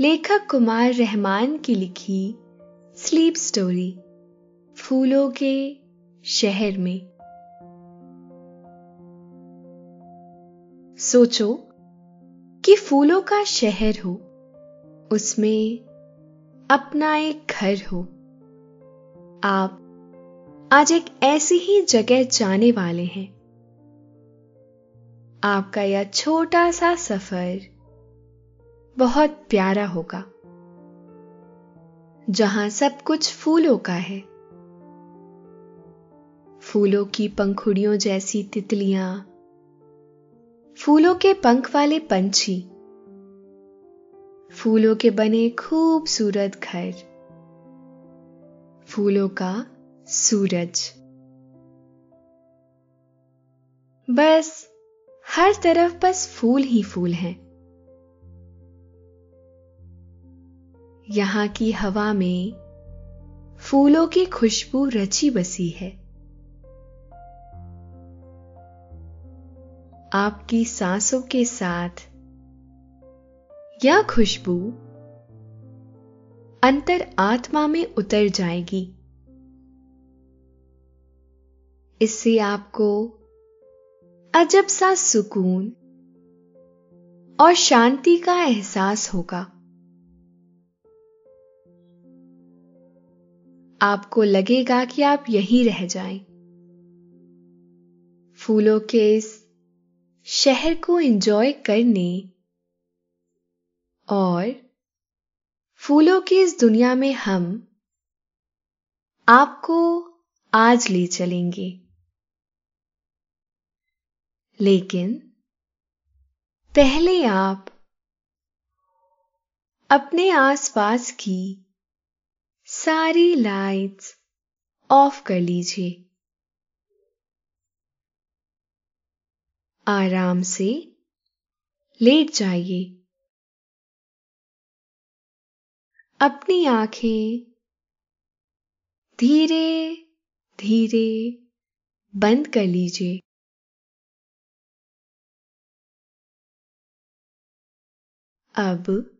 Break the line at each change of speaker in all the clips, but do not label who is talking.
लेखक कुमार रहमान की लिखी स्लीप स्टोरी, फूलों के शहर में। सोचो कि फूलों का शहर हो, उसमें अपना एक घर हो। आप आज एक ऐसी ही जगह जाने वाले हैं। आपका यह छोटा सा सफ़र बहुत प्यारा होगा। जहाँ सब कुछ फूलों का है। फूलों की पंखुड़ियों जैसी तितलियाँ। फूलों के पंख वाले पंछी। फूलों के बने खूबसूरत घर। फूलों का सूरज। बस, हर तरफ़ बस फूल ही फूल हैं। यहाँ की हवा में फूलों की खुशबू रची बसी है। आपकी सांसों के साथ यह खुशबू अंतर आत्मा में उतर जाएगी। इससे आपको अजब सा सुकून और शांति का एहसास होगा। आपको लगेगा कि आप यहीं रह जाएँ। फूलों के इस शहर को एंजॉय करने और फूलों की इस दुनिया में हम आपको आज ले चलेंगे लेकिन पहले आप अपने आसपास की सारी लाइट्स ऑफ़ कर लीजिए। आराम से लेट जाइए। अपनी आँखें धीरे धीरे बंद कर लीजिए। अब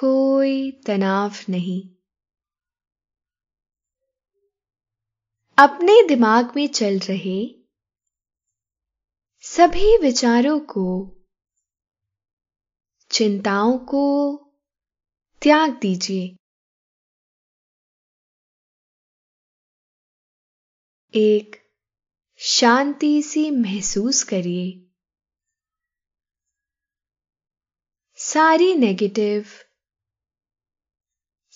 कोई तनाव नहीं। अपने दिमाग में चल रहे सभी विचारों को, चिंताओं को त्याग दीजिए। एक शांति सी महसूस करिए। सारी नेगेटिव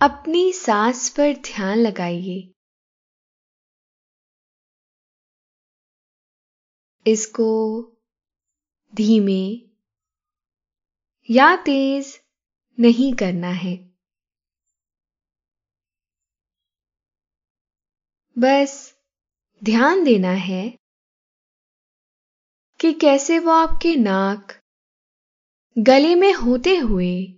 अपनी सांस पर ध्यान लगाइए। इसको धीमे या तेज नहीं करना है। बस ध्यान देना है कि कैसे वो आपके नाक गले में होते हुए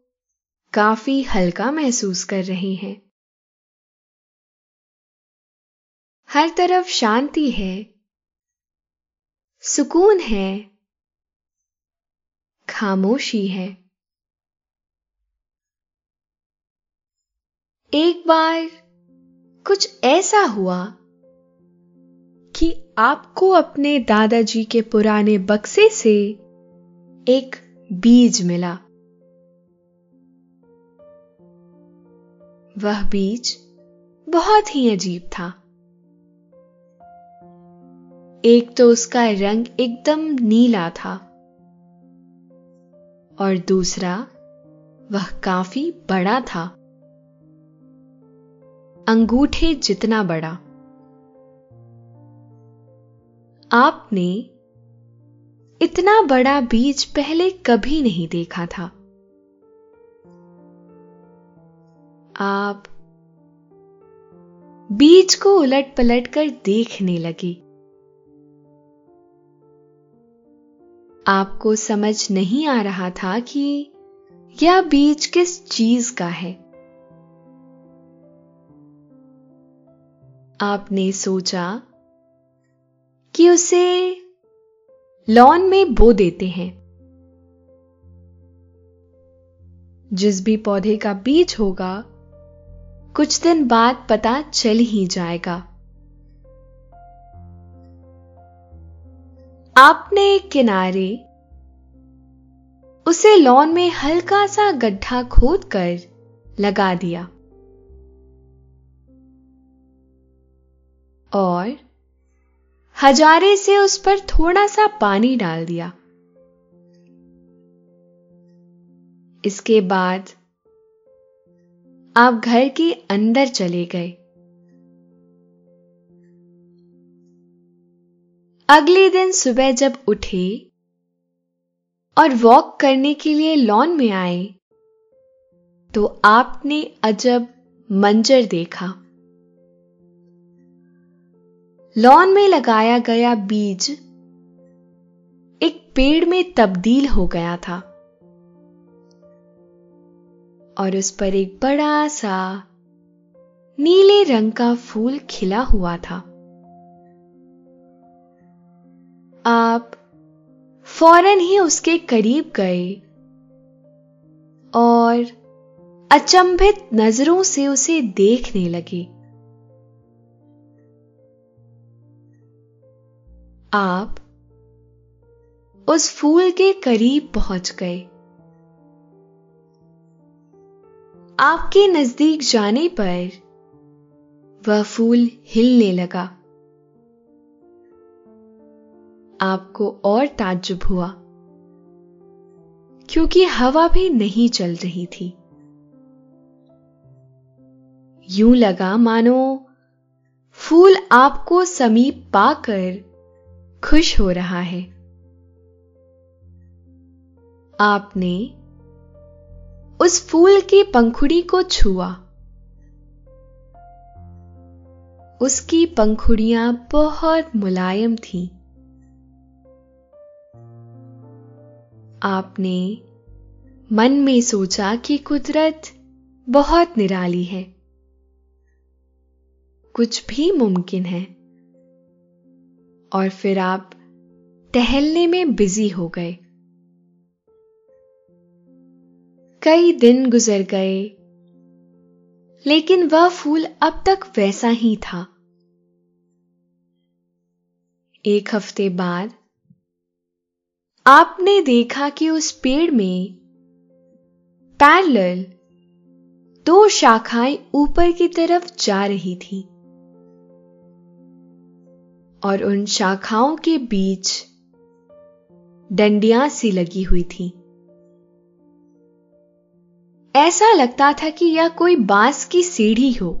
काफ़ी हल्का महसूस कर रहे हैं। हर तरफ़ शांति है। सुकून है। खामोशी है। एक बार कुछ ऐसा हुआ कि आपको अपने दादाजी के पुराने बक्से से एक बीज मिला। वह बीज बहुत ही अजीब था। एक तो उसका रंग एकदम नीला था और दूसरा वह काफ़ी बड़ा था। अंगूठे जितना बड़ा। आपने इतना बड़ा बीज पहले कभी नहीं देखा था। आप बीज को उलट पलट कर देखने लगे। आपको समझ नहीं आ रहा था कि यह बीज किस चीज़ का है। आपने सोचा कि उसे लॉन में बो देते हैं। जिस भी पौधे का बीज होगा कुछ दिन बाद पता चल ही जाएगा। आपने किनारे उसे लॉन में हल्का सा गड्ढा खोद कर लगा दिया। और हजारे से उस पर थोड़ा सा पानी डाल दिया। इसके बाद आप घर के अंदर चले गए। अगले दिन सुबह जब उठे और वॉक करने के लिए लॉन में आए तो आपने अजब मंजर देखा। लॉन में लगाया गया बीज एक पेड़ में तब्दील हो गया था। और उस पर एक बड़ा सा नीले रंग का फूल खिला हुआ था। आप फ़ौरन ही उसके करीब गए और अचंभित नज़रों से उसे देखने लगे। आप उस फूल के करीब पहुँच गए। आपके नज़दीक जाने पर वह फूल हिलने लगा। आपको और ताज्जुब हुआ, क्योंकि हवा भी नहीं चल रही थी। यूँ लगा, मानो फूल आपको समीप पाकर खुश हो रहा है। आपने उस फूल की पंखुड़ी को छुआ। उसकी पंखुड़ियाँ बहुत मुलायम थीं। आपने मन में सोचा कि कुदरत बहुत निराली है। कुछ भी मुमकिन है। और फिर आप टहलने में बिज़ी हो गए। कई दिन गुजर गए। लेकिन वह फूल अब तक वैसा ही था। एक हफ़्ते बाद आपने देखा कि उस पेड़ में पैरल दो शाखाएँ ऊपर की तरफ़ जा रही थी और उन शाखाओं के बीच डंडियाँ सी लगी हुई थी। ऐसा लगता था कि यह कोई बाँस की सीढ़ी हो।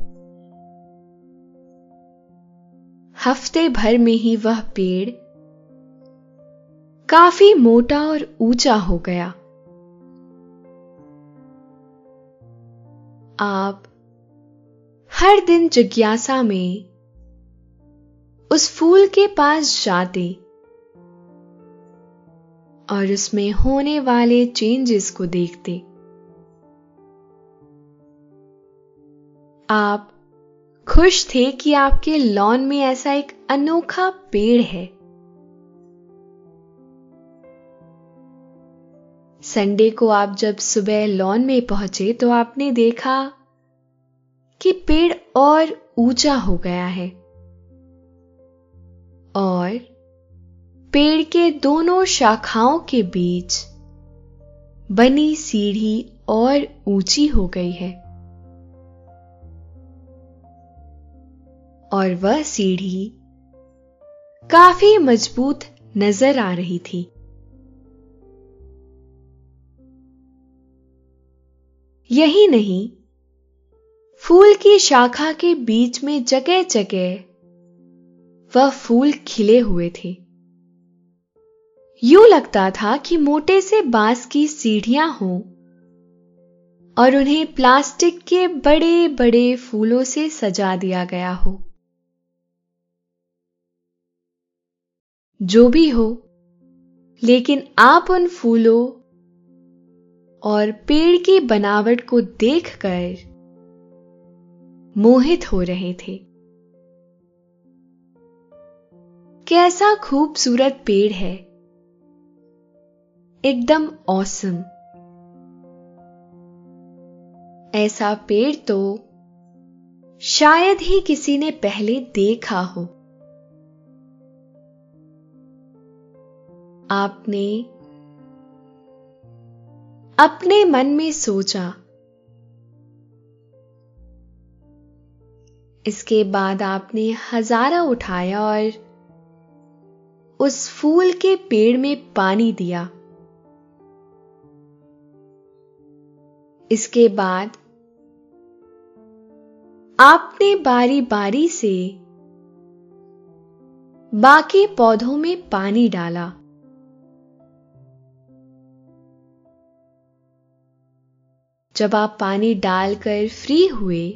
हफ़्ते भर में ही वह पेड़ काफ़ी मोटा और ऊँचा हो गया। आप हर दिन जिज्ञासा में उस फूल के पास जाते और उसमें होने वाले चेंजेस को देखते। आप खुश थे कि आपके लॉन में ऐसा एक अनोखा पेड़ है। संडे को आप जब सुबह लॉन में पहुँचे तो आपने देखा कि पेड़ और ऊँचा हो गया है और पेड़ के दोनों शाखाओं के बीच बनी सीढ़ी और ऊँची हो गई है। और वह सीढ़ी काफ़ी मज़बूत नज़र आ रही थी। यही नहीं, फूल की शाखा के बीच में जगह जगह वह फूल खिले हुए थे। यूँ लगता था कि मोटे से बाँस की सीढ़ियाँ हों और उन्हें प्लास्टिक के बड़े बड़े फूलों से सजा दिया गया हो। जो भी हो, लेकिन आप उन फूलों और पेड़ की बनावट को देखकर मोहित हो रहे थे। कैसा खूबसूरत पेड़ है। एकदम औसम। ऐसा पेड़ तो शायद ही किसी ने पहले देखा हो। आपने अपने मन में सोचा। इसके बाद आपने हजारा उठाया और उस फूल के पेड़ में पानी दिया। इसके बाद आपने बारी बारी से बाकी पौधों में पानी डाला। जब आप पानी डालकर फ्री हुए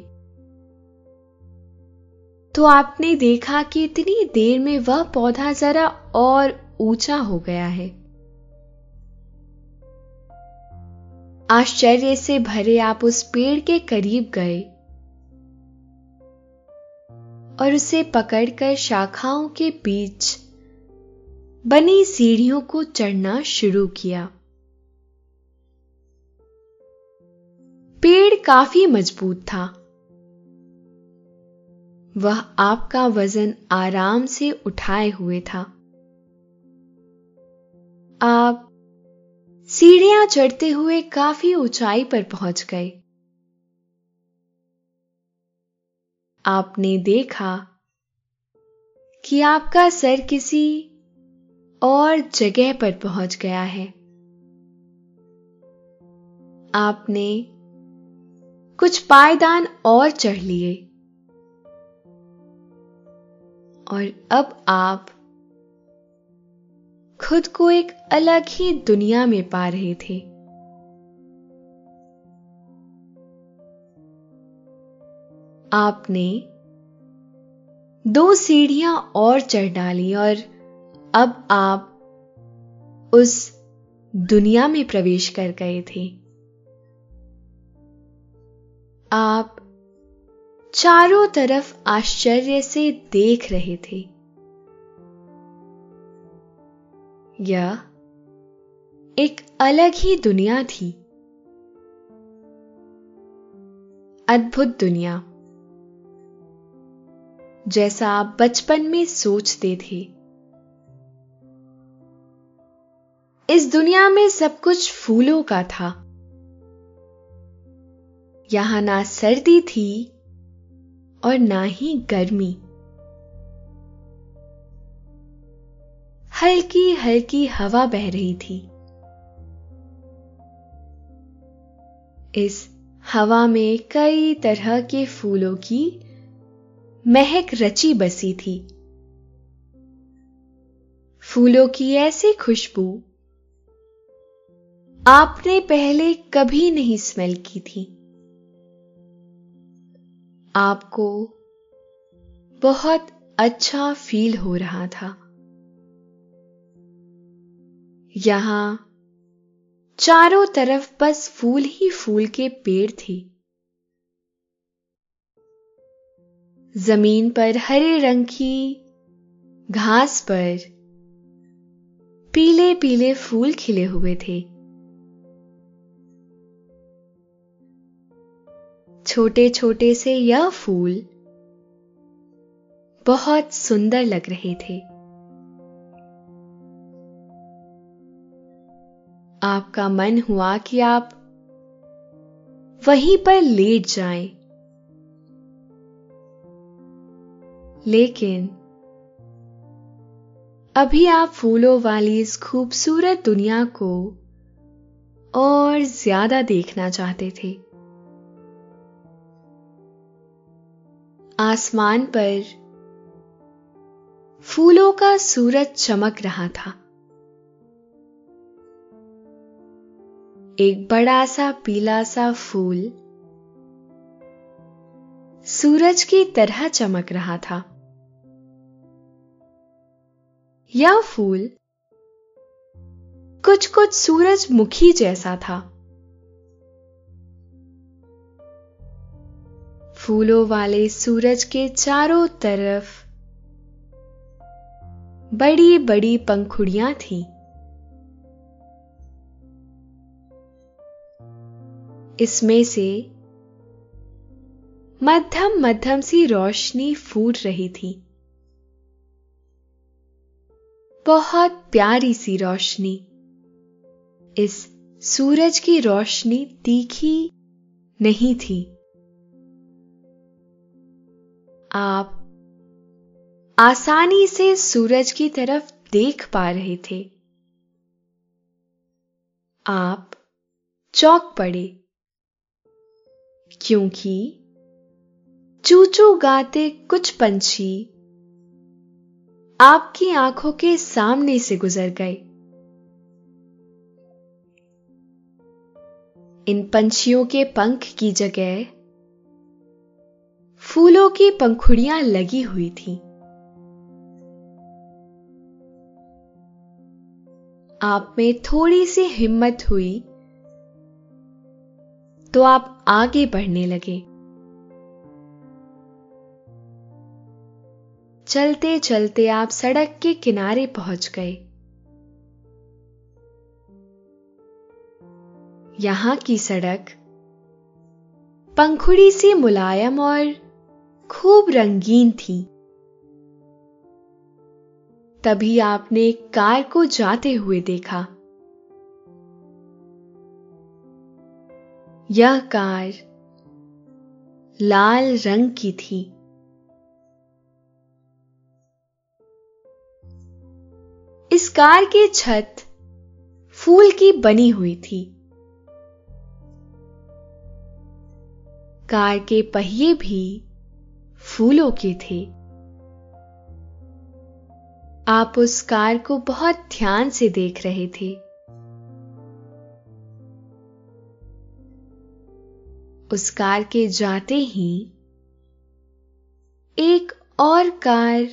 तो आपने देखा कि इतनी देर में वह पौधा जरा और ऊँचा हो गया है। आश्चर्य से भरे आप उस पेड़ के करीब गए और उसे पकड़कर शाखाओं के बीच बनी सीढ़ियों को चढ़ना शुरू किया। पेड़ काफ़ी मज़बूत था। वह आपका वज़न आराम से उठाए हुए था। आप सीढ़ियाँ चढ़ते हुए काफ़ी ऊंचाई पर पहुँच गए। आपने देखा कि आपका सर किसी और जगह पर पहुँच गया है। आपने कुछ पायदान और चढ़ लिए। और अब आप खुद को एक अलग ही दुनिया में पा रहे थे। आपने दो सीढ़ियाँ और चढ़ डाली और अब आप उस दुनिया में प्रवेश कर गए थे। आप चारों तरफ़ आश्चर्य से देख रहे थे। यह एक अलग ही दुनिया थी। अद्भुत दुनिया। जैसा आप बचपन में सोचते थे। इस दुनिया में सब कुछ फूलों का था। यहाँ ना सर्दी थी और ना ही गर्मी। हल्की हल्की हवा बह रही थी। इस हवा में कई तरह के फूलों की महक रची बसी थी। फूलों की ऐसी खुशबू आपने पहले कभी नहीं स्मेल की थी। आपको बहुत अच्छा फील हो रहा था। यहाँ चारों तरफ़ बस फूल ही फूल के पेड़ थे। ज़मीन पर हरे रंग की घास पर पीले पीले फूल खिले हुए थे। छोटे छोटे से यह फूल बहुत सुंदर लग रहे थे आपका मन हुआ कि आप वहीं पर लेट जाएँ। लेकिन अभी आप फूलों वाली इस खूबसूरत दुनिया को और ज़्यादा देखना चाहते थे आसमान पर फूलों का सूरज चमक रहा था। एक बड़ा सा पीला सा फूल सूरज की तरह चमक रहा था। यह फूल कुछ कुछ सूरजमुखी जैसा था। फूलों वाले सूरज के चारों तरफ़। बड़ी बड़ी पंखुड़ियाँ थीं। इसमें से मध्यम मध्यम सी रोशनी फूट रही थी। बहुत प्यारी सी रोशनी। इस सूरज की रोशनी तीखी नहीं थी। आप आसानी से सूरज की तरफ़ देख पा रहे थे। आप चौक पड़े, क्योंकि चूचू गाते कुछ पंछी आपकी आँखों के सामने से गुजर गए। इन पंछियों के पंख की जगह फूलों की पंखुड़ियाँ लगी हुई थी। आप में थोड़ी सी हिम्मत हुई तो आप आगे बढ़ने लगे। चलते चलते आप सड़क के किनारे पहुँच गए। यहाँ की सड़क पंखुड़ी से मुलायम और खूब रंगीन थी। तभी आपने कार को जाते हुए देखा। यह कार लाल रंग की थी। इस कार की छत फूल की बनी हुई थी। कार के पहिए भी फूलों के थे। आप उस कार को बहुत ध्यान से देख रहे थे। उस कार के जाते ही एक और कार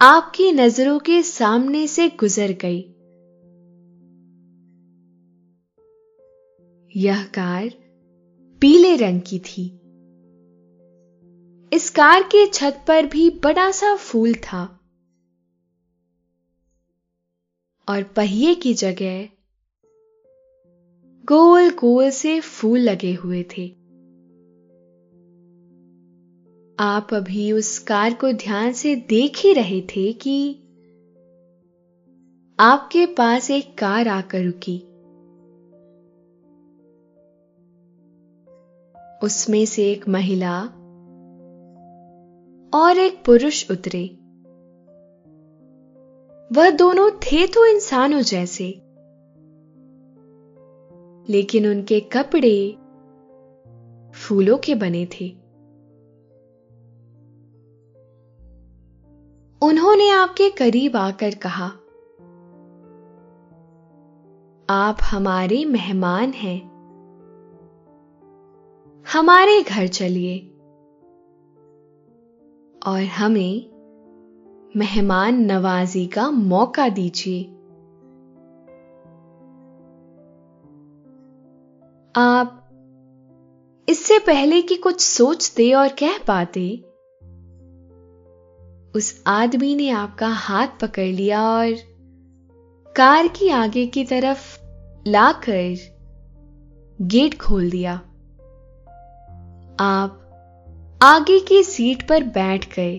आपकी नज़रों के सामने से गुजर गई। यह कार पीले रंग की थी। इस कार के छत पर भी बड़ा सा फूल था। और पहिए की जगह गोल गोल से फूल लगे हुए थे। आप अभी उस कार को ध्यान से देख ही रहे थे कि आपके पास एक कार आकर रुकी। उसमें से एक महिला और एक पुरुष उतरे। वह दोनों थे तो इंसानों जैसे। लेकिन उनके कपड़े फूलों के बने थे। उन्होंने आपके करीब आकर कहा, आप हमारे मेहमान हैं। हमारे घर चलिए। और हमें मेहमान नवाजी का मौका दीजिए। आप इससे पहले कि कुछ सोचते और कह पाते, उस आदमी ने आपका हाथ पकड़ लिया और कार की आगे की तरफ़ लाकर गेट खोल दिया। आप आगे की सीट पर बैठ गए।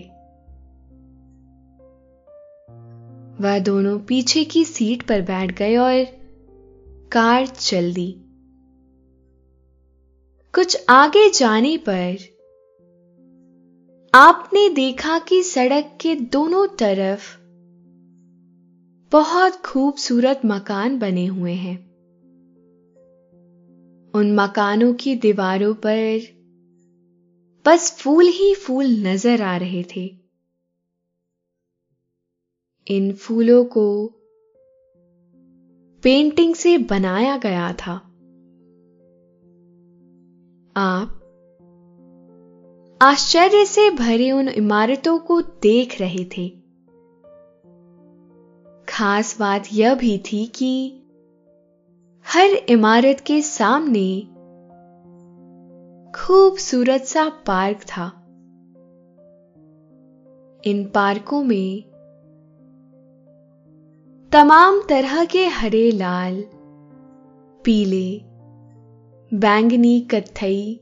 वह दोनों पीछे की सीट पर बैठ गए और कार चल दी। कुछ आगे जाने पर आपने देखा कि सड़क के दोनों तरफ़ बहुत खूबसूरत मकान बने हुए हैं। उन मकानों की दीवारों पर बस फूल ही फूल नज़र आ रहे थे। इन फूलों को पेंटिंग से बनाया गया था। आप आश्चर्य से भरे उन इमारतों को देख रहे थे। खास बात यह भी थी कि हर इमारत के सामने खूबसूरत सा पार्क था। इन पार्कों में तमाम तरह के हरे लाल, पीले, बैंगनी कत्थई,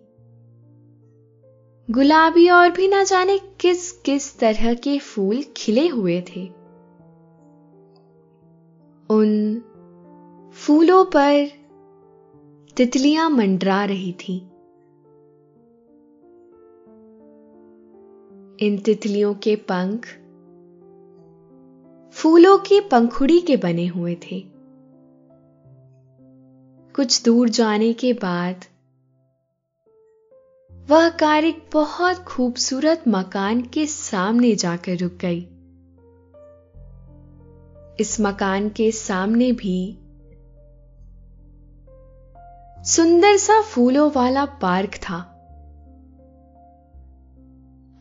गुलाबी और भी ना जाने किस किस तरह के फूल खिले हुए थे। उन फूलों पर तितलियाँ मंडरा रही थी। इन तितलियों के पंख फूलों की पंखुड़ी के बने हुए थे। कुछ दूर जाने के बाद वह कार एक बहुत खूबसूरत मकान के सामने जाकर रुक गई। इस मकान के सामने भी सुंदर सा फूलों वाला पार्क था।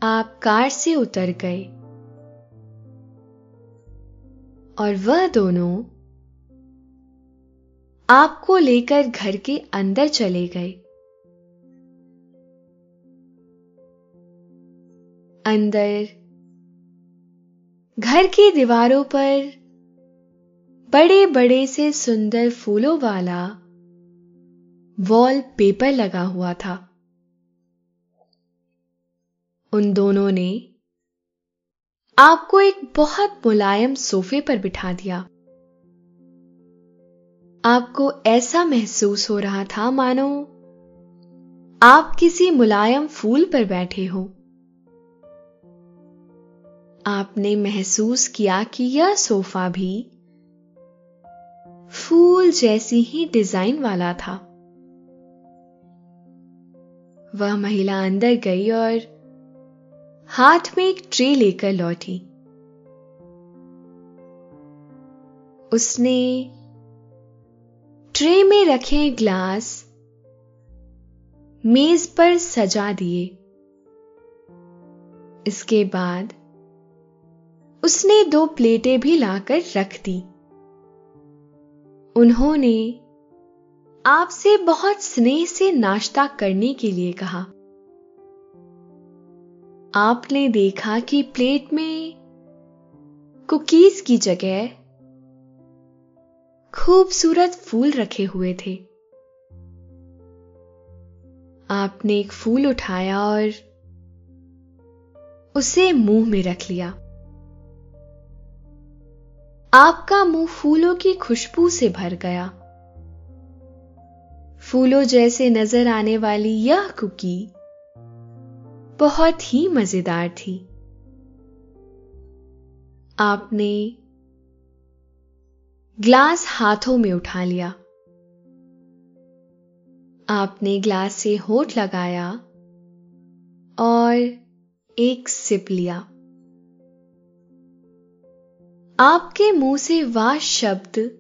आप कार से उतर गए। और वह दोनों आपको लेकर घर के अंदर चले गए। अंदर घर की दीवारों पर बड़े बड़े से सुंदर फूलों वाला वॉल पेपर लगा हुआ था। उन दोनों ने आपको एक बहुत मुलायम सोफे पर बिठा दिया। आपको ऐसा महसूस हो रहा था, मानो आप किसी मुलायम फूल पर बैठे हो। आपने महसूस किया कि यह सोफा भी फूल जैसी ही डिज़ाइन वाला था। वह महिला अंदर गई और हाथ में एक ट्रे लेकर लौटी। उसने ट्रे में रखे ग्लास मेज पर सजा दिए। इसके बाद उसने दो प्लेटें भी लाकर रख दी। उन्होंने आपसे बहुत स्नेह से नाश्ता करने के लिए कहा। आपने देखा कि प्लेट में कुकीज की जगह खूबसूरत फूल रखे हुए थे। आपने एक फूल उठाया और उसे मुँह में रख लिया। आपका मुँह फूलों की खुशबू से भर गया। फूलों जैसे नज़र आने वाली यह कुकी बहुत ही मज़ेदार थी। आपने ग्लास हाथों में उठा लिया। आपने ग्लास से होठ लगाया और एक सिप लिया। आपके मुँह से वह शब्द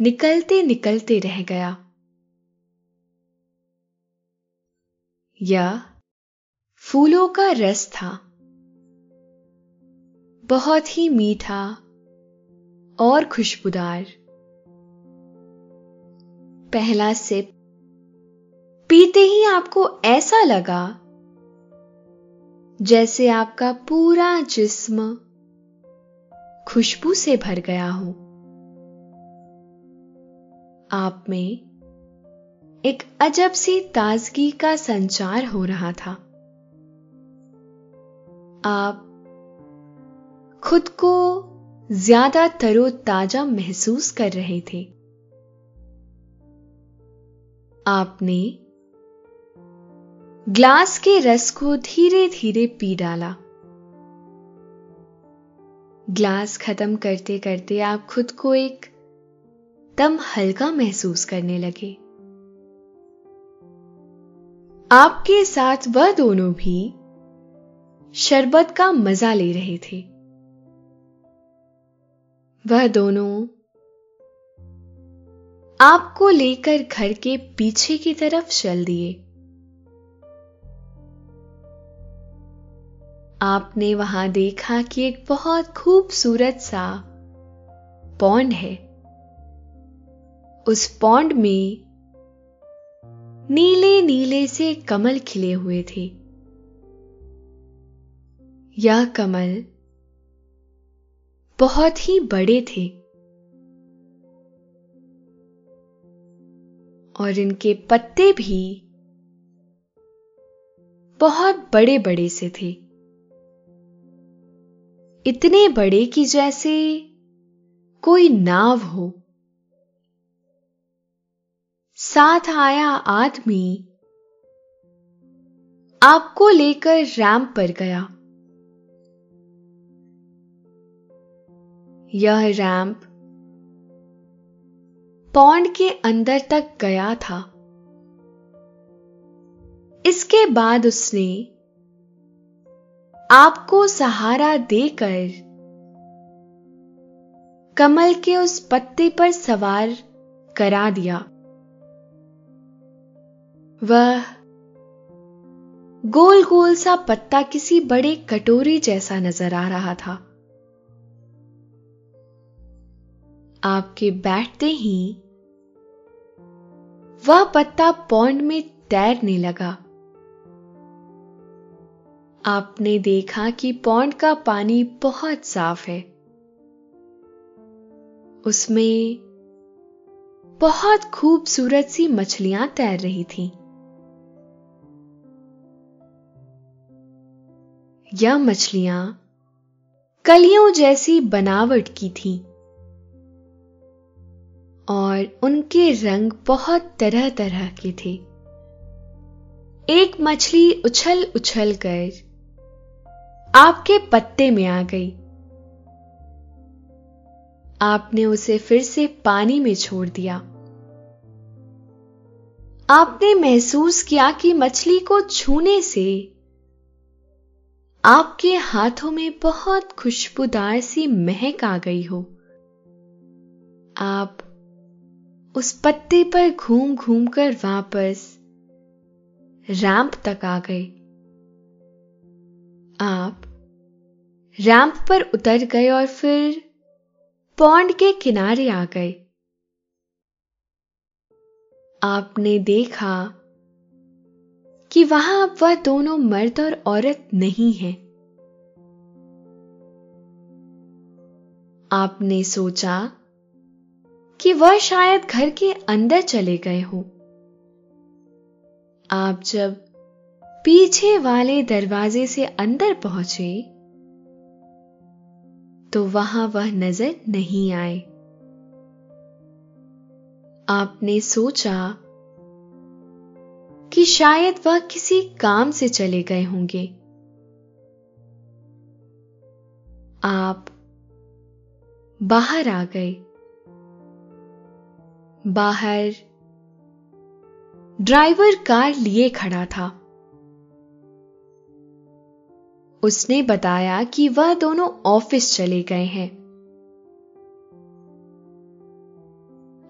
निकलते निकलते रह गया। यह फूलों का रस था। बहुत ही मीठा और खुशबूदार। पहला सिप। पीते ही आपको ऐसा लगा जैसे आपका पूरा जिस्म खुशबू से भर गया हो। आप में एक अजब सी ताजगी का संचार हो रहा था। आप खुद को ज़्यादा तरोताजा महसूस कर रहे थे। आपने ग्लास के रस को धीरे धीरे पी डाला। ग्लास खत्म करते करते आप खुद को एक दम हल्का महसूस करने लगे। आपके साथ वह दोनों भी शरबत का मज़ा ले रहे थे। वह दोनों आपको लेकर घर के पीछे की तरफ़ चल दिए। आपने वहाँ देखा कि एक बहुत खूबसूरत सा पौंड है। उस पौंड में नीले नीले से कमल खिले हुए थे। यह कमल। बहुत ही बड़े थे। और इनके पत्ते भी बहुत बड़े बड़े से थे। इतने बड़े कि जैसे कोई नाव हो। साथ आया आदमी आपको लेकर रैंप पर गया। यह रैंप पौंड के अंदर तक गया था। इसके बाद उसने आपको सहारा देकर कमल के उस पत्ते पर सवार करा दिया। वह गोल गोल सा पत्ता किसी बड़े कटोरे जैसा नज़र आ रहा था। आपके बैठते ही वह पत्ता पौंड में तैरने लगा आपने देखा कि पौंड का पानी बहुत साफ़ है उसमें बहुत खूबसूरत सी मछलियाँ तैर रही थीं। यह मछलियाँ कलियों जैसी बनावट की थीं। और उनके रंग बहुत तरह तरह के थे। एक मछली उछल उछल कर आपके पत्ते में आ गई। आपने उसे फिर से पानी में छोड़ दिया। आपने महसूस किया कि मछली को छूने से आपके हाथों में बहुत खुशबूदार सी महक आ गई हो। आप उस पत्ते पर घूम घूम कर वापस रैंप तक आ गए आप रैंप पर उतर गए और फिर पौंड के किनारे आ गए। आपने देखा कि वहाँ अब वह दोनों मर्द और औरत नहीं है। आपने सोचा कि वह शायद घर के अंदर चले गए हो। आप जब पीछे वाले दरवाजे से अंदर पहुँचे तो वहाँ वह नज़र नहीं आए। आपने सोचा कि शायद वह किसी काम से चले गए होंगे। आप बाहर आ गए। बाहर ड्राइवर कार लिए खड़ा था। उसने बताया कि वह दोनों ऑफ़िस चले गए हैं।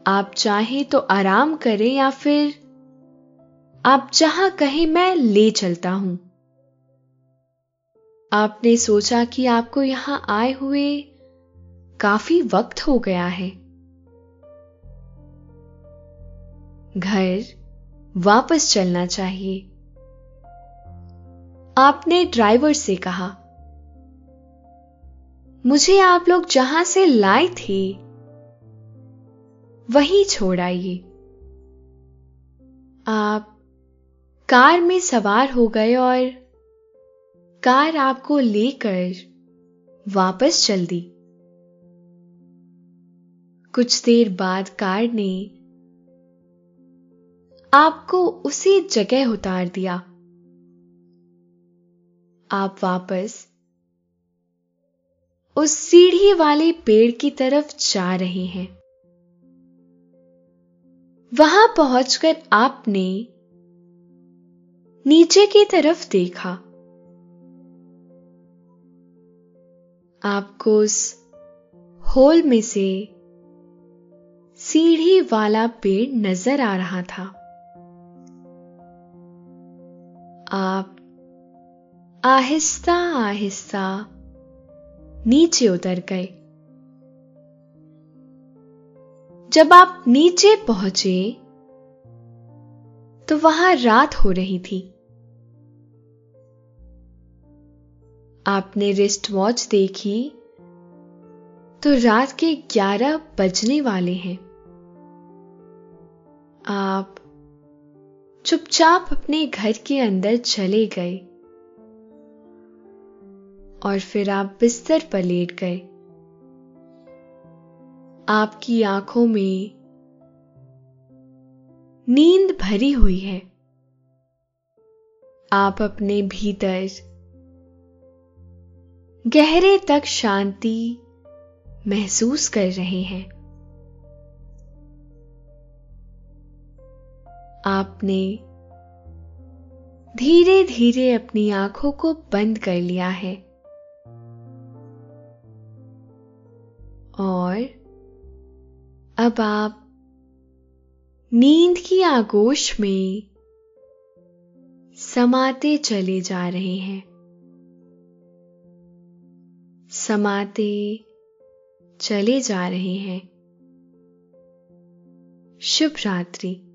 आप चाहें तो आराम करें या फिर आप जहाँ कहें मैं ले चलता हूँ। आपने सोचा कि आपको यहाँ आए हुए काफ़ी वक्त हो गया है। घर वापस चलना चाहिए। आपने ड्राइवर से कहा, मुझे आप लोग जहाँ से लाए थे, वहीं छोड़ आइए। आप कार में सवार हो गए और कार आपको लेकर वापस चल दी। कुछ देर बाद कार ने आपको उसी जगह उतार दिया। आप वापस उस सीढ़ी वाले पेड़ की तरफ़ जा रहे हैं। वहाँ पहुंचकर आपने नीचे की तरफ़ देखा। आपको उस होल में से सीढ़ी वाला पेड़ नज़र आ रहा था। आप, आहिस्ता आहिस्ता, नीचे उतर गए। जब आप नीचे पहुँचे तो वहाँ रात हो रही थी। आपने रिस्ट वॉच देखी तो रात के ग्यारह बजने वाले हैं। आप चुपचाप अपने घर के अंदर चले गए। और फिर आप बिस्तर पर लेट गए। आपकी आँखों में नींद भरी हुई है। आप अपने भीतर गहरे तक शांति महसूस कर रहे हैं। आपने धीरे धीरे अपनी आँखों को बंद कर लिया है। और अब आप नींद की आगोश में समाते चले जा रहे हैं। समाते चले जा रहे हैं। शुभ रात्रि।